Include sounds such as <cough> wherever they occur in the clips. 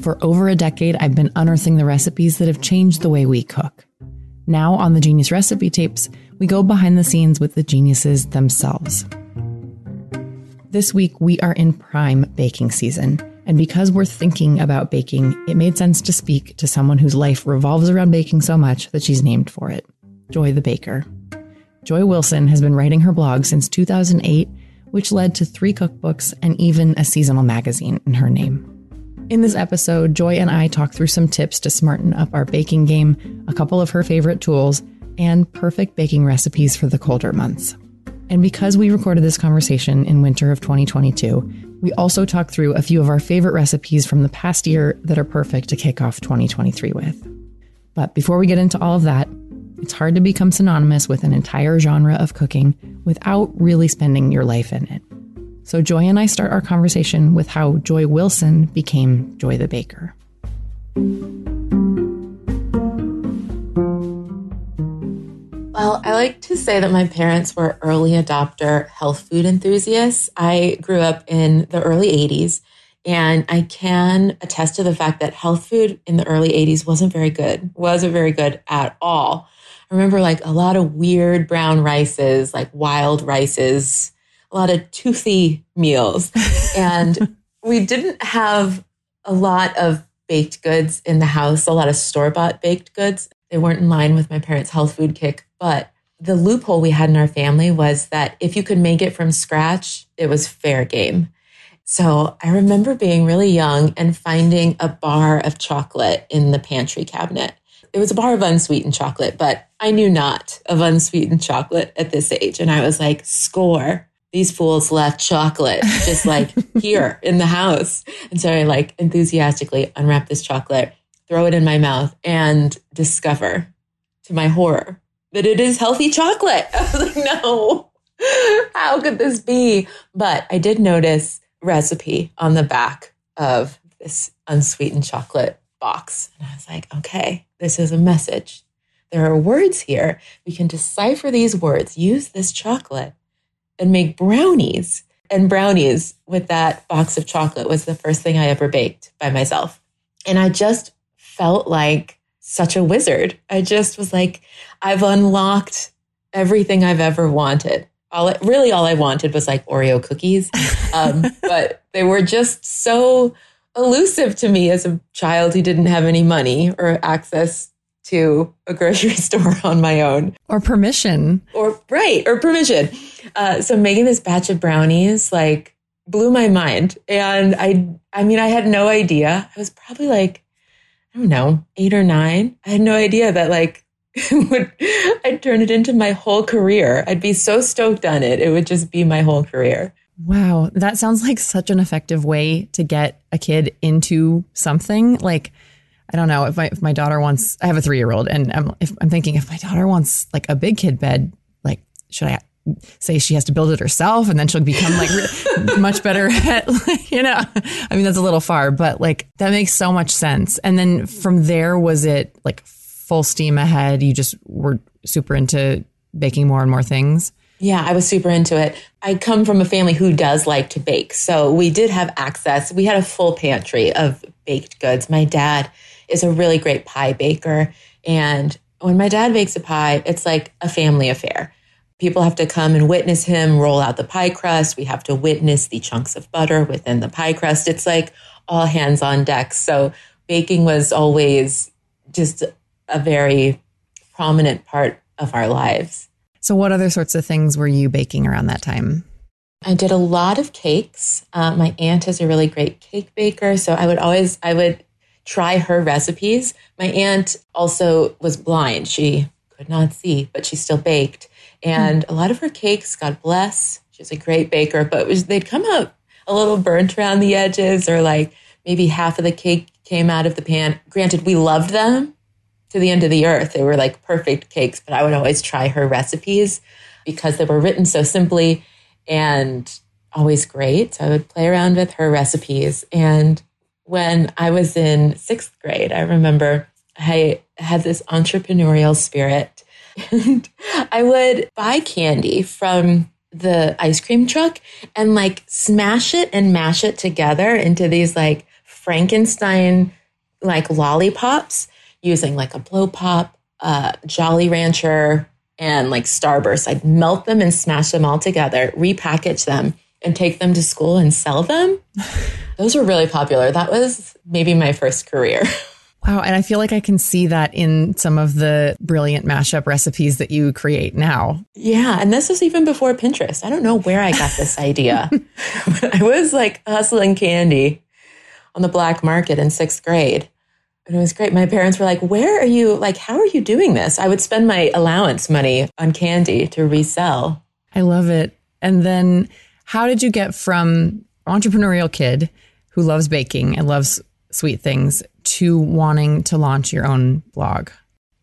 For over a decade, I've been unearthing the recipes that have changed the way we cook. Now, on the Genius Recipe Tapes, we go behind the scenes with the geniuses themselves. This week, we are in prime baking season. And because we're thinking about baking, it made sense to speak to someone whose life revolves around baking so much that she's named for it Joy the Baker. Joy Wilson has been writing her blog since 2008, which led to three cookbooks and even a seasonal magazine in her name. In this episode, Joy and I talk through some tips to smarten up our baking game, a couple of her favorite tools, and perfect baking recipes for the colder months. And because we recorded this conversation in winter of 2022, we also talk through a few of our favorite recipes from the past year that are perfect to kick off 2023 with. But before we get into all of that, it's hard to become synonymous with an entire genre of cooking without really spending your life in it. So Joy and I start our conversation with how Joy Wilson became Joy the Baker. Well, I like to say that my parents were early adopter health food enthusiasts. I grew up in the early 80s, and I can attest to the fact that health food in the early 80s wasn't very good, wasn't very good at all. I remember like a lot of weird brown rices, like wild rices, a lot of toothy meals. <laughs> and we didn't have a lot of baked goods in the house, a lot of store bought baked goods. They weren't in line with my parents' health food kick. But the loophole we had in our family was that if you could make it from scratch, it was fair game. So I remember being really young and finding a bar of chocolate in the pantry cabinet. It was a bar of unsweetened chocolate, but I knew not of unsweetened chocolate at this age. And I was like, score these fools left chocolate just like <laughs> here in the house. And so I like enthusiastically unwrap this chocolate, throw it in my mouth, and discover to my horror that it is healthy chocolate. <laughs> I was like, no, how could this be? But I did notice recipe on the back of this unsweetened chocolate box. And I was like, okay, this is a message. There are words here. We can decipher these words, use this chocolate and make brownies. And brownies with that box of chocolate was the first thing I ever baked by myself. And I just felt like such a wizard. I just was like, I've unlocked everything I've ever wanted. All really all I wanted was like Oreo cookies, <laughs> um, but they were just so elusive to me as a child who didn't have any money or access to a grocery <laughs> store on my own. Or permission. Or, right, or permission. Uh, so making this batch of brownies, like, blew my mind. And I, I mean, I had no idea. I was probably like, I don't know, eight or nine. I had no idea that, like, <laughs> would I'd turn it into my whole career. I'd be so stoked on it. It would just be my whole career. Wow, that sounds like such an effective way to get a kid into something. Like I don't know if my if my daughter wants. I have a three year old, and I'm if I'm thinking if my daughter wants like a big kid bed, like should I say she has to build it herself and then she'll become like <laughs> much better at <laughs> you know i mean that's a little far but like that makes so much sense and then from there was it like full steam ahead you just were super into baking more and more things yeah, I was super into it. I come from a family who does like to bake. So we did have access. We had a full pantry of baked goods. My dad is a really great pie baker. And when my dad bakes a pie, it's like a family affair. People have to come and witness him roll out the pie crust. We have to witness the chunks of butter within the pie crust. It's like all hands on deck. So baking was always just a very prominent part of our lives. So, what other sorts of things were you baking around that time? I did a lot of cakes. Uh, my aunt is a really great cake baker, so I would always I would try her recipes. My aunt also was blind; she could not see, but she still baked. And mm. a lot of her cakes, God bless, she's a great baker, but was, they'd come out a little burnt around the edges, or like maybe half of the cake came out of the pan. Granted, we loved them to the end of the earth; they were like perfect cakes. But I would always try her recipes because they were written so simply and always great. So I would play around with her recipes. And when I was in sixth grade, I remember I had this entrepreneurial spirit. And <laughs> I would buy candy from the ice cream truck and like smash it and mash it together into these like Frankenstein like lollipops using like a blow pop, uh, Jolly Rancher, and like Starburst. I'd melt them and smash them all together, repackage them, and take them to school and sell them. <laughs> Those were really popular. That was maybe my first career. <laughs> Wow. And I feel like I can see that in some of the brilliant mashup recipes that you create now. Yeah. And this was even before Pinterest. I don't know where I got this idea. <laughs> <laughs> I was like hustling candy on the black market in sixth grade. And it was great. My parents were like, Where are you? Like, how are you doing this? I would spend my allowance money on candy to resell. I love it. And then how did you get from entrepreneurial kid who loves baking and loves sweet things to wanting to launch your own blog?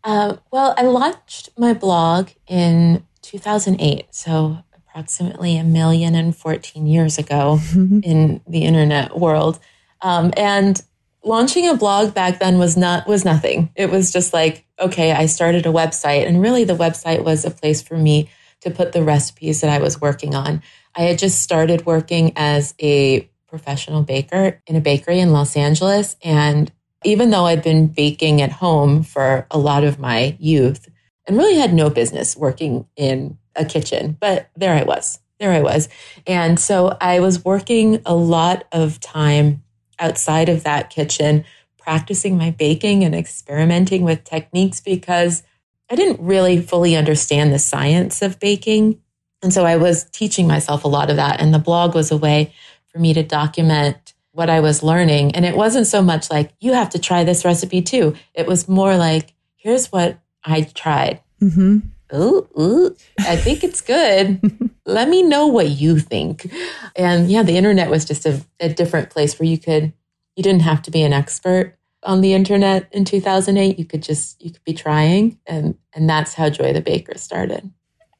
Uh, well, I launched my blog in 2008. So approximately a million and 14 years ago <laughs> in the internet world. Um, and launching a blog back then was not was nothing. It was just like, okay, I started a website and really the website was a place for me to put the recipes that I was working on. I had just started working as a professional baker in a bakery in Los Angeles and even though I'd been baking at home for a lot of my youth and really had no business working in a kitchen, but there I was. There I was. And so I was working a lot of time outside of that kitchen, practicing my baking and experimenting with techniques because I didn't really fully understand the science of baking. And so I was teaching myself a lot of that. And the blog was a way for me to document what I was learning. And it wasn't so much like, you have to try this recipe too. It was more like, here's what I tried. Mm-hmm. Ooh, ooh, I think it's good. <laughs> Let me know what you think. And yeah, the internet was just a, a different place where you could, you didn't have to be an expert on the internet in 2008. You could just, you could be trying. And, and that's how Joy the Baker started.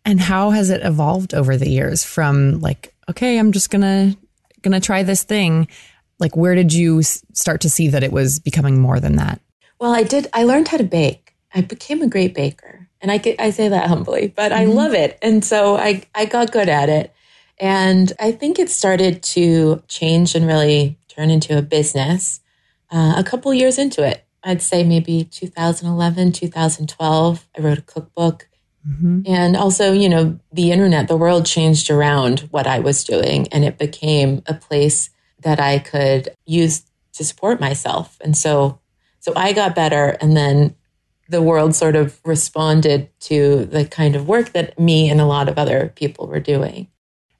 And how has it evolved over the years from like, okay, I'm just going to, going to try this thing. Like, where did you start to see that it was becoming more than that? Well, I did, I learned how to bake. I became a great baker. And I, I say that humbly, but I mm-hmm. love it. And so I, I got good at it. And I think it started to change and really turn into a business uh, a couple years into it. I'd say maybe 2011, 2012. I wrote a cookbook. Mm-hmm. And also, you know, the internet, the world changed around what I was doing, and it became a place that I could use to support myself. And so, so I got better, and then the world sort of responded to the kind of work that me and a lot of other people were doing.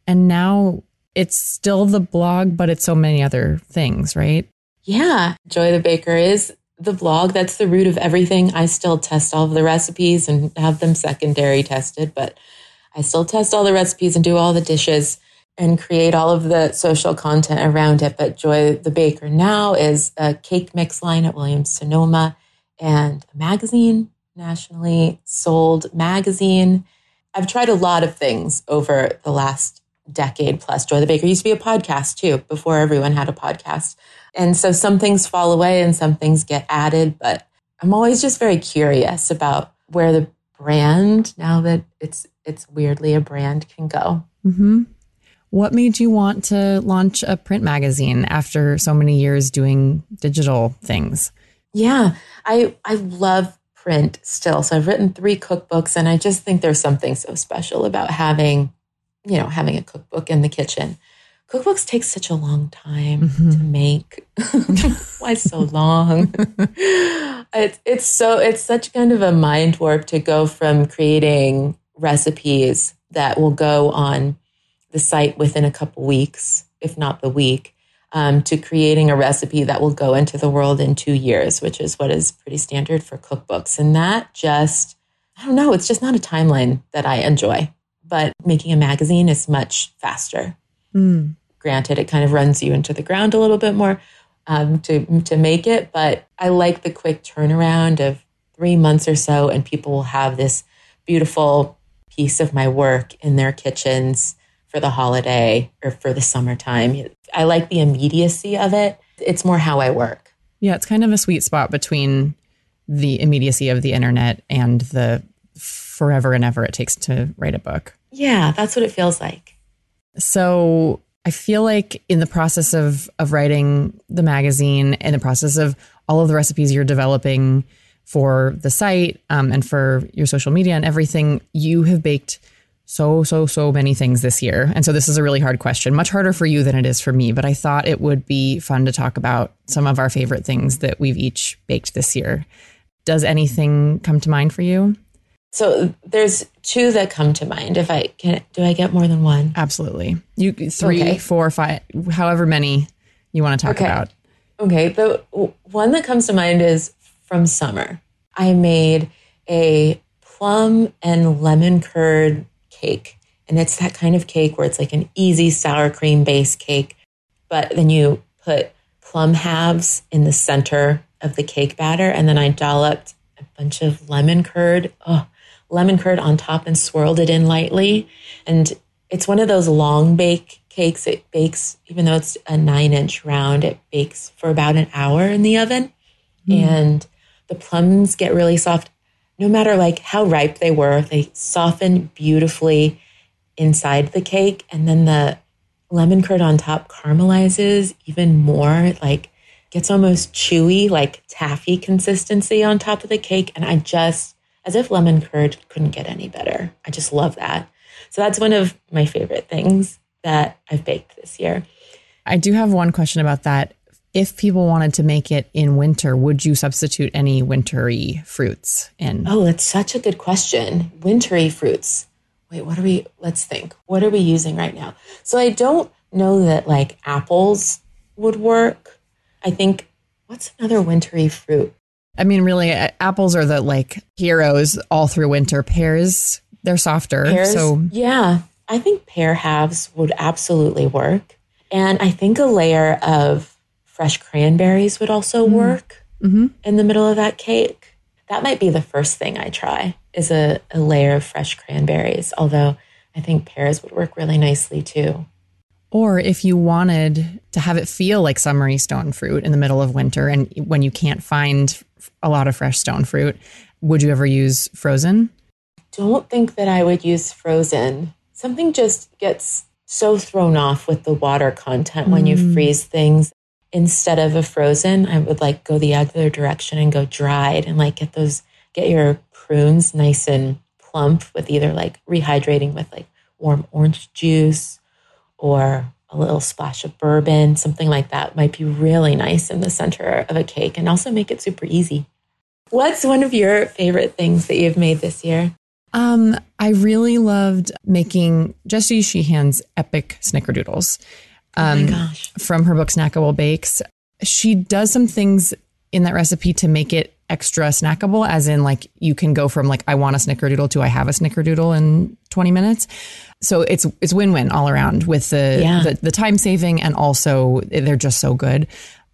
And now it's still the blog, but it's so many other things, right? Yeah. Joy the Baker is the blog. That's the root of everything. I still test all of the recipes and have them secondary tested, but I still test all the recipes and do all the dishes and create all of the social content around it. But Joy the Baker now is a cake mix line at Williams Sonoma and a magazine, nationally sold magazine. I've tried a lot of things over the last decade plus. Joy the Baker used to be a podcast too, before everyone had a podcast. And so some things fall away and some things get added, but I'm always just very curious about where the brand, now that it's it's weirdly a brand, can go. Mm-hmm. What made you want to launch a print magazine after so many years doing digital things? Yeah, I I love print still. So I've written three cookbooks and I just think there's something so special about having, you know, having a cookbook in the kitchen. Cookbooks take such a long time mm-hmm. to make. <laughs> Why so long? <laughs> It's it's so it's such kind of a mind warp to go from creating recipes that will go on the site within a couple weeks, if not the week, um, to creating a recipe that will go into the world in two years, which is what is pretty standard for cookbooks. And that just, I don't know, it's just not a timeline that I enjoy. But making a magazine is much faster. Mm. Granted, it kind of runs you into the ground a little bit more um, to to make it, but I like the quick turnaround of three months or so, and people will have this beautiful piece of my work in their kitchens for the holiday or for the summertime. I like the immediacy of it. It's more how I work. Yeah, it's kind of a sweet spot between the immediacy of the internet and the forever and ever it takes to write a book. Yeah, that's what it feels like. So I feel like in the process of of writing the magazine, in the process of all of the recipes you're developing for the site um, and for your social media and everything, you have baked so, so, so many things this year. And so this is a really hard question, much harder for you than it is for me. But I thought it would be fun to talk about some of our favorite things that we've each baked this year. Does anything come to mind for you? So there's two that come to mind. If I can, do I get more than one? Absolutely. You three, Okay. four, five, however many you want to talk Okay. about. Okay, the one that comes to mind is from summer. I made a plum and lemon curd cake. And it's that kind of cake where it's like an easy sour cream based cake, but then you put plum halves in the center of the cake batter. And then I dolloped a bunch of lemon curd, oh, lemon curd on top and swirled it in lightly. And it's one of those long bake cakes. It bakes, even though it's a nine inch round, it bakes for about an hour in the oven. Mm. And the plums get really soft. No matter like how ripe they were, they soften beautifully inside the cake. And then the lemon curd on top caramelizes even more. It like gets almost chewy, like taffy consistency on top of the cake. And I just, as if lemon curd couldn't get any better. I just love that. So that's one of my favorite things that I've baked this year. I do have one question about that. If people wanted to make it in winter, would you substitute any wintry fruits in? Oh, that's such a good question. Wintry fruits. Wait, what are we? Let's think. What are we using right now? So I don't know that like apples would work. I think what's another wintry fruit? I mean, really, uh, apples are the like heroes all through winter. Pears, they're softer. Pears. So yeah, I think pear halves would absolutely work, and I think a layer of fresh cranberries would also work Mhm. in the middle of that cake. That might be the first thing I try is a, a layer of fresh cranberries. Although I think pears would work really nicely too. Or if you wanted to have it feel like summery stone fruit in the middle of winter and when you can't find a lot of fresh stone fruit, would you ever use frozen? Don't think that I would use frozen. Something just gets so thrown off with the water content when you mm. freeze things. Instead of a frozen, I would like go the other direction and go dried and like get those, get your prunes nice and plump with either like rehydrating with like warm orange juice or a little splash of bourbon, something like that might be really nice in the center of a cake and also make it super easy. What's one of your favorite things that you've made this year? Um, I really loved making Jessie Sheehan's epic snickerdoodles. oh Um, gosh. from her book Snackable Bakes. She does some things in that recipe to make it extra snackable, as in like you can go from like I want a snickerdoodle to I have a snickerdoodle in 20 minutes. So it's it's win win all around with the, Yeah. the the time saving and also they're just so good.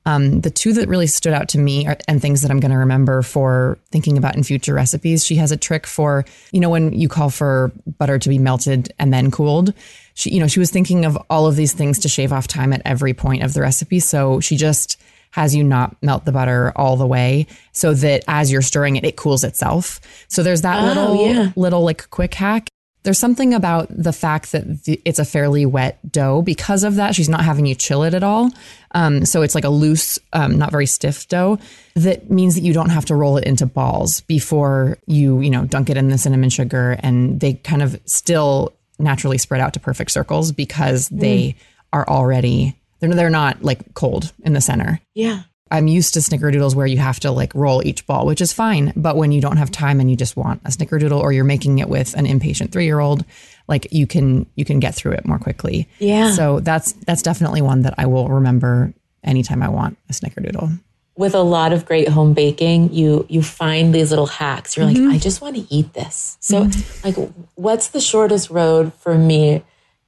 Um, the two that really stood out to me are, and things that I'm going to remember for thinking about in future recipes. She has a trick for, you know, when you call for butter to be melted and then cooled. She, you know, she was thinking of all of these things to shave off time at every point of the recipe. So she just has you not melt the butter all the way so that as you're stirring it, it cools itself. So there's that Oh, little, yeah. little like quick hack. There's something about the fact that the, it's a fairly wet dough. Because of that, she's not having you chill it at all. Um, so it's like a loose, um, not very stiff dough. That means that you don't have to roll it into balls before you, you know, dunk it in the cinnamon sugar, and they kind of still naturally spread out to perfect circles because they are already they're they're not like cold in the center. Yeah. I'm used to snickerdoodles where you have to like roll each ball, which is fine. But when you don't have time and you just want a snickerdoodle or you're making it with an impatient three year old, like you can you can get through it more quickly. Yeah. So that's that's definitely one that I will remember anytime I want a snickerdoodle. With a lot of great home baking, you you find these little hacks. You're Mm-hmm. like, I just want to eat this. So like what's the shortest road for me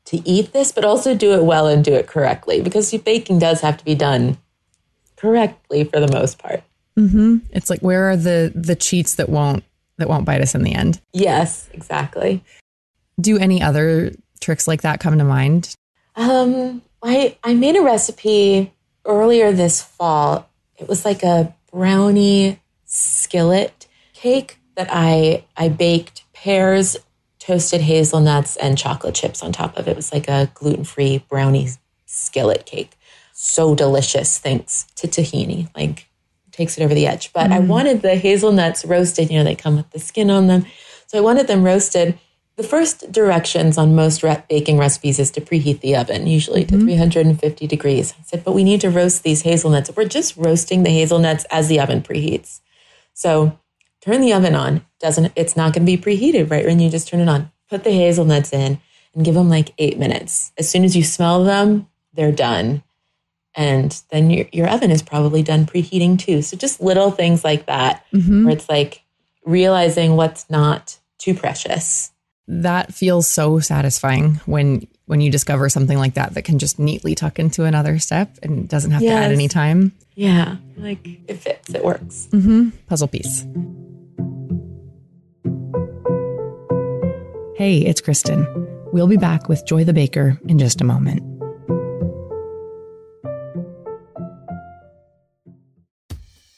to eat this, but also do it well and do it correctly? Because baking does have to be done correctly for the most part. Mm-hmm. It's like where are the the cheats that won't that won't bite us in the end? Yes, exactly. Do any other tricks like that come to mind? Um, I I made a recipe earlier this fall. It was like a brownie skillet cake that I I baked pears, toasted hazelnuts, and chocolate chips on top of it. It was like a gluten free brownie skillet cake. So delicious, thanks to tahini. Like takes it over the edge. But I mm. wanted the hazelnuts roasted. You know, they come with the skin on them. So I wanted them roasted. The first directions on most re- baking recipes is to preheat the oven, usually to mm-hmm. 350 degrees. I said, but we need to roast these hazelnuts. We're just roasting the hazelnuts as the oven preheats. So turn the oven on. Doesn't it's not going to be preheated right when you just turn it on. Put the hazelnuts in and give them like eight minutes. As soon as you smell them, they're done and then your, your oven is probably done preheating too. So just little things like that, mm-hmm. where it's like realizing what's not too precious. That feels so satisfying when when you discover something like that that can just neatly tuck into another step and doesn't have to add any time. Yeah, like it fits, it works. Mm-hmm. Puzzle piece. Hey, it's Kristen. We'll be back with Joy the Baker in just a moment.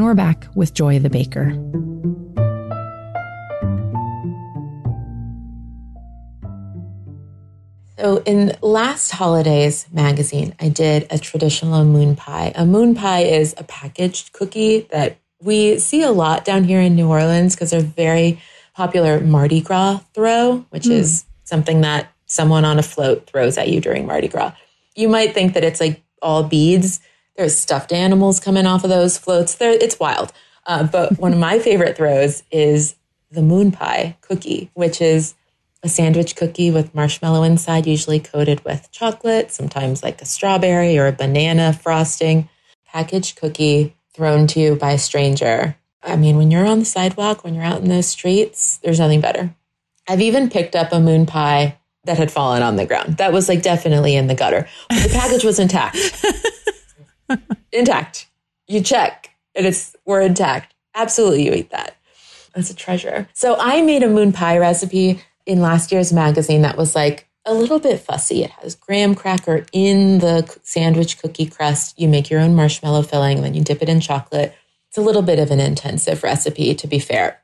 And we're back with Joy the Baker. So in last holidays magazine, I did a traditional moon pie. A moon pie is a packaged cookie that we see a lot down here in New Orleans because they're very popular Mardi Gras throw, which hmm. is something that someone on a float throws at you during Mardi Gras. You might think that it's like all beads. There's stuffed animals coming off of those floats. There, it's wild. Uh, but <laughs> one of my favorite throws is the moon pie cookie, which is a sandwich cookie with marshmallow inside, usually coated with chocolate, sometimes like a strawberry or a banana frosting. Packaged cookie thrown to you by a stranger. I mean, when you're on the sidewalk, when you're out in the streets, there's nothing better. I've even picked up a moon pie that had fallen on the ground. That was like definitely in the gutter. But the package was intact. <laughs> intact. You check and it's we're intact. Absolutely you eat that. That's a treasure. So I made a moon pie recipe in last year's magazine that was like a little bit fussy. It has graham cracker in the sandwich cookie crust. You make your own marshmallow filling, and then you dip it in chocolate. It's a little bit of an intensive recipe, to be fair.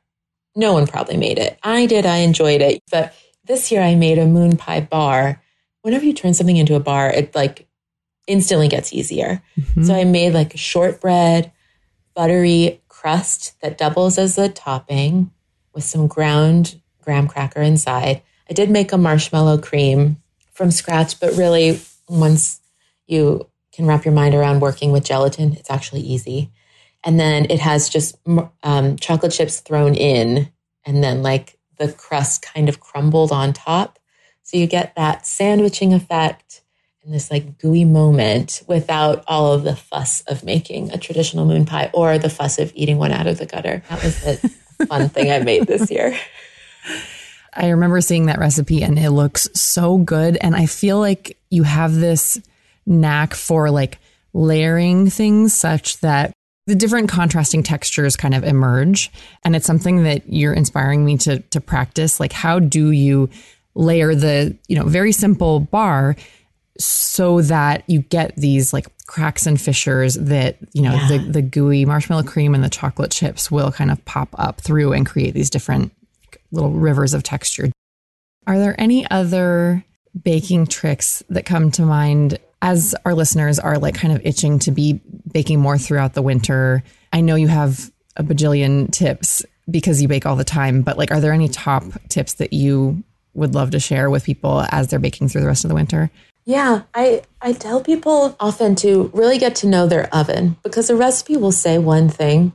No one probably made it. I did. I enjoyed it. But this year I made a moon pie bar. Whenever you turn something into a bar, it like instantly gets easier. So I made like a shortbread, buttery crust that doubles as a topping with some ground graham cracker inside. I did make a marshmallow cream from scratch, but really, once you can wrap your mind around working with gelatin, it's actually easy. And then it has just um, chocolate chips thrown in, and then like the crust kind of crumbled on top. So you get that sandwiching effect this like gooey moment without all of the fuss of making a traditional moon pie or the fuss of eating one out of the gutter. That was the <laughs> fun thing I made this year. I remember seeing that recipe and it looks so good. And I feel like you have this knack for like layering things such that the different contrasting textures kind of emerge. And it's something that you're inspiring me to, to practice. Like, how do you layer the, you know, very simple bar so that you get these like cracks and fissures that, you know, yeah. the, the gooey marshmallow cream and the chocolate chips will kind of pop up through and create these different little rivers of texture. Are there any other baking tricks that come to mind as our listeners are like kind of itching to be baking more throughout the winter? I know you have a bajillion tips because you bake all the time, but like, are there any top tips that you would love to share with people as they're baking through the rest of the winter? Yeah, I, I tell people often to really get to know their oven because a recipe will say one thing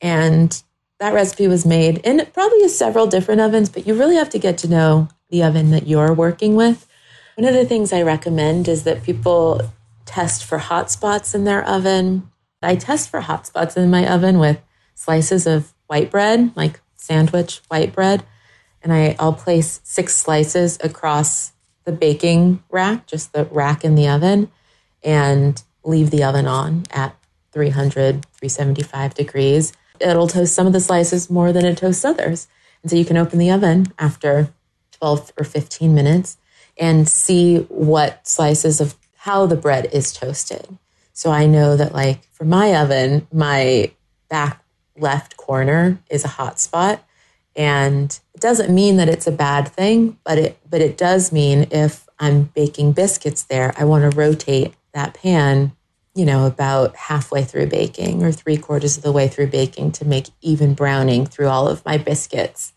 and that recipe was made in probably several different ovens, but you really have to get to know the oven that you're working with. One of the things I recommend is that people test for hot spots in their oven. I test for hot spots in my oven with slices of white bread, like sandwich white bread, and I, I'll place six slices across the baking rack, just the rack in the oven, and leave the oven on at 300, 375 degrees it'll toast some of the slices more than it toasts others. And so you can open the oven after 12 or 15 minutes and see what slices of how the bread is toasted. So I know that, like, for my oven, my back left corner is a hot spot. And it doesn't mean that it's a bad thing, but it but it does mean if I'm baking biscuits there, I want to rotate that pan you know, about halfway through baking or three quarters of the way through baking to make even browning through all of my biscuits.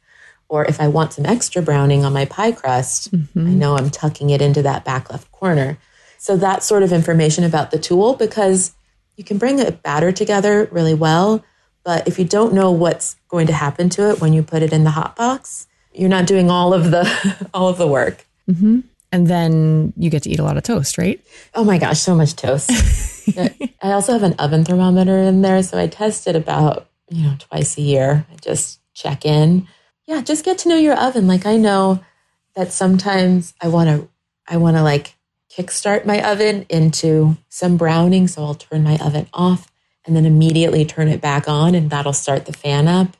Or if I want some extra browning on my pie crust, mm-hmm. I know I'm tucking it into that back left corner. So that sort of information about the tool because you can bring a batter together really well. But if you don't know what's going to happen to it when you put it in the hot box, you're not doing all of the <laughs> all of the work. Mm-hmm. And then you get to eat a lot of toast, right? Oh my gosh, so much toast. <laughs> I also have an oven thermometer in there, so I test it about, you know, twice a year. I just check in. Yeah, just get to know your oven. Like I know that sometimes I want to I want to like kickstart my oven into some browning, so I'll turn my oven off and then immediately turn it back on and that'll start the fan up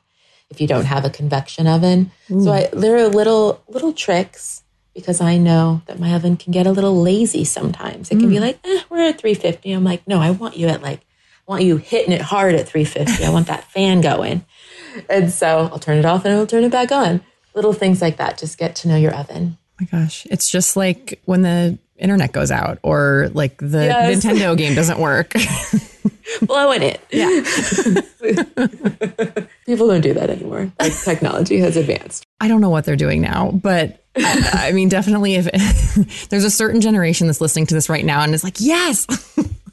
if you don't have a convection oven. Ooh. So I, there are little little tricks because I know that my oven can get a little lazy sometimes. It can mm. be like, eh, we're at 350. I'm like, no, I want you at like, I want you hitting it hard at 350. I want that <laughs> fan going. And so I'll turn it off and I'll turn it back on. Little things like that. Just get to know your oven. My gosh. It's just like when the internet goes out or like the yes. Nintendo game doesn't work. <laughs> Blowing it. Yeah. <laughs> People don't do that anymore. Like technology has advanced. I don't know what they're doing now, but I, I mean, definitely if <laughs> there's a certain generation that's listening to this right now and is like, yes.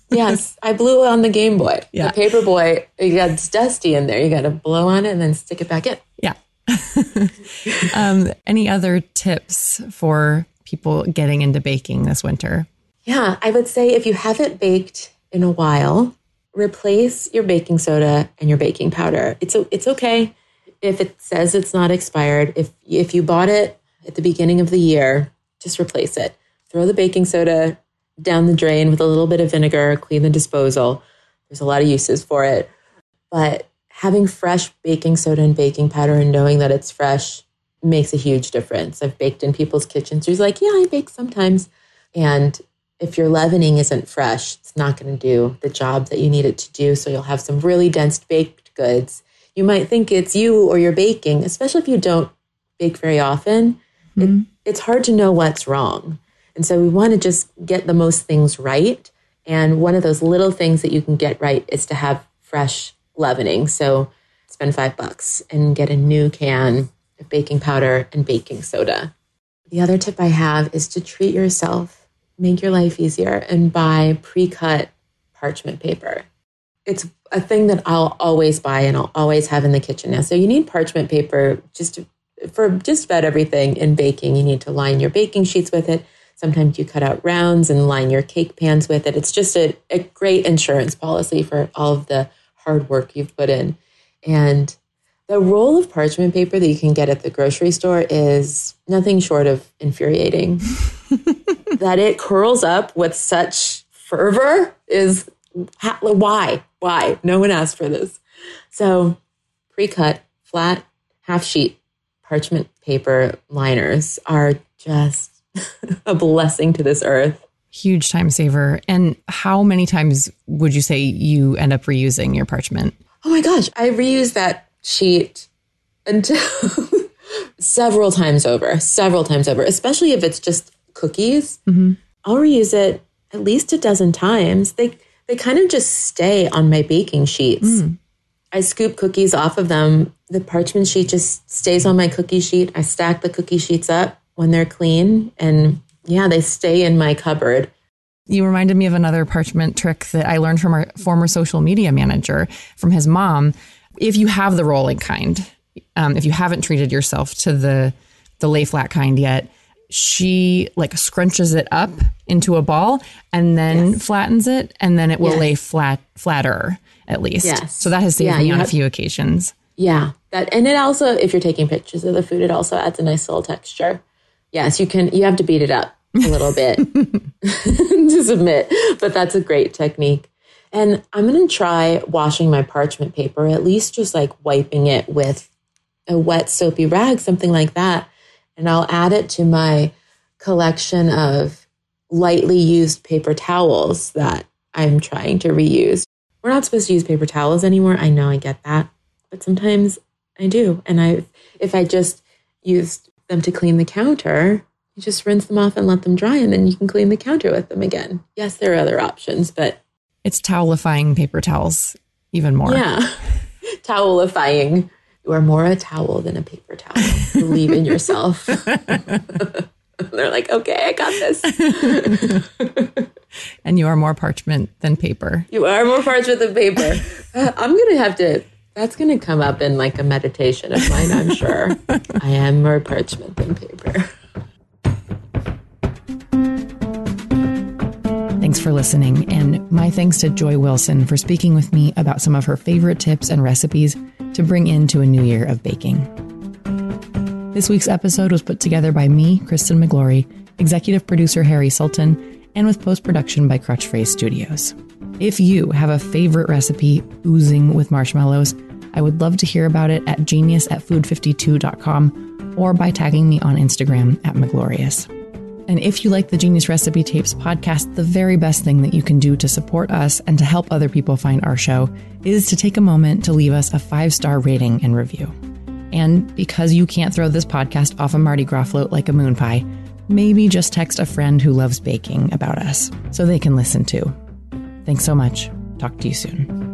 yes, I blew on the Game Boy. Yeah. The Paper Boy, it's dusty in there. You got to blow on it and then stick it back in. Yeah. <laughs> um, any other tips for people getting into baking this winter? Yeah, I would say if you haven't baked in a while, replace your baking soda and your baking powder. It's it's okay if it says it's not expired. If if you bought it at the beginning of the year, just replace it. Throw the baking soda down the drain with a little bit of vinegar, clean the disposal. There's a lot of uses for it. But having fresh baking soda and baking powder and knowing that it's fresh makes a huge difference. I've baked in people's kitchens who's like, yeah, I bake sometimes. And if your leavening isn't fresh, it's not going to do the job that you need it to do. So you'll have some really dense baked goods. You might think it's you or your baking, especially if you don't bake very often. Mm-hmm. It, it's hard to know what's wrong. And so we want to just get the most things right. And one of those little things that you can get right is to have fresh leavening. So spend five bucks and get a new can of baking powder and baking soda. The other tip I have is to treat yourself, make your life easier, and buy pre cut parchment paper. It's a thing that I'll always buy and I'll always have in the kitchen now. So you need parchment paper just to for just about everything in baking. You need to line your baking sheets with it Sometimes you cut out rounds and line your cake pans with it. It's just a, a great insurance policy for all of the hard work you've put in. And the roll of parchment paper that you can get at the grocery store is nothing short of infuriating. <laughs> that it curls up with such fervor is why? Why? No one asked for this. So, pre cut, flat, half sheet parchment paper liners are just <laughs> a blessing to this earth. Huge time saver. And how many times would you say you end up reusing your parchment? Oh my gosh, I reuse that sheet until <laughs> several times over, several times over, especially if it's just cookies. Mm-hmm. I'll reuse it at least a dozen times. They they kind of just stay on my baking sheets. Mm. I scoop cookies off of them. The parchment sheet just stays on my cookie sheet. I stack the cookie sheets up when they're clean and yeah, they stay in my cupboard. You reminded me of another parchment trick that I learned from our former social media manager from his mom. If you have the rolling kind, um, if you haven't treated yourself to the the lay flat kind yet, she like scrunches it up into a ball and then yes. flattens it, and then it will yes. lay flat flatter at least. Yes. So that has saved yeah, me on have, a few occasions. Yeah, that and it also, if you're taking pictures of the food, it also adds a nice little texture. Yes, you can. You have to beat it up a little bit <laughs> to submit, but that's a great technique. And I'm going to try washing my parchment paper, at least just like wiping it with a wet soapy rag, something like that. And I'll add it to my collection of lightly used paper towels that I'm trying to reuse. We're not supposed to use paper towels anymore. I know I get that, but sometimes I do. And I if I just used them to clean the counter, you just rinse them off and let them dry and then you can clean the counter with them again. Yes, there are other options, but it's towelifying paper towels even more. Yeah. <laughs> towelifying. You are more a towel than a paper towel. Believe in yourself. <laughs> They're like, okay, I got this. <laughs> and you are more parchment than paper. You are more parchment than paper. Uh, I'm going to have to, that's going to come up in like a meditation of mine, I'm sure. I am more parchment than paper. Thanks for listening, and my thanks to Joy Wilson for speaking with me about some of her favorite tips and recipes to bring into a new year of baking. This week's episode was put together by me, Kristen Miglore, executive producer Harry Sultan, and with post production by Crutchphrase Studios. If you have a favorite recipe oozing with marshmallows, I would love to hear about it at genius at food52.com or by tagging me on Instagram at Miglorious. And if you like the Genius Recipe Tapes podcast, the very best thing that you can do to support us and to help other people find our show is to take a moment to leave us a five star rating and review. And because you can't throw this podcast off a Mardi Gras float like a moon pie, maybe just text a friend who loves baking about us so they can listen too. Thanks so much. Talk to you soon.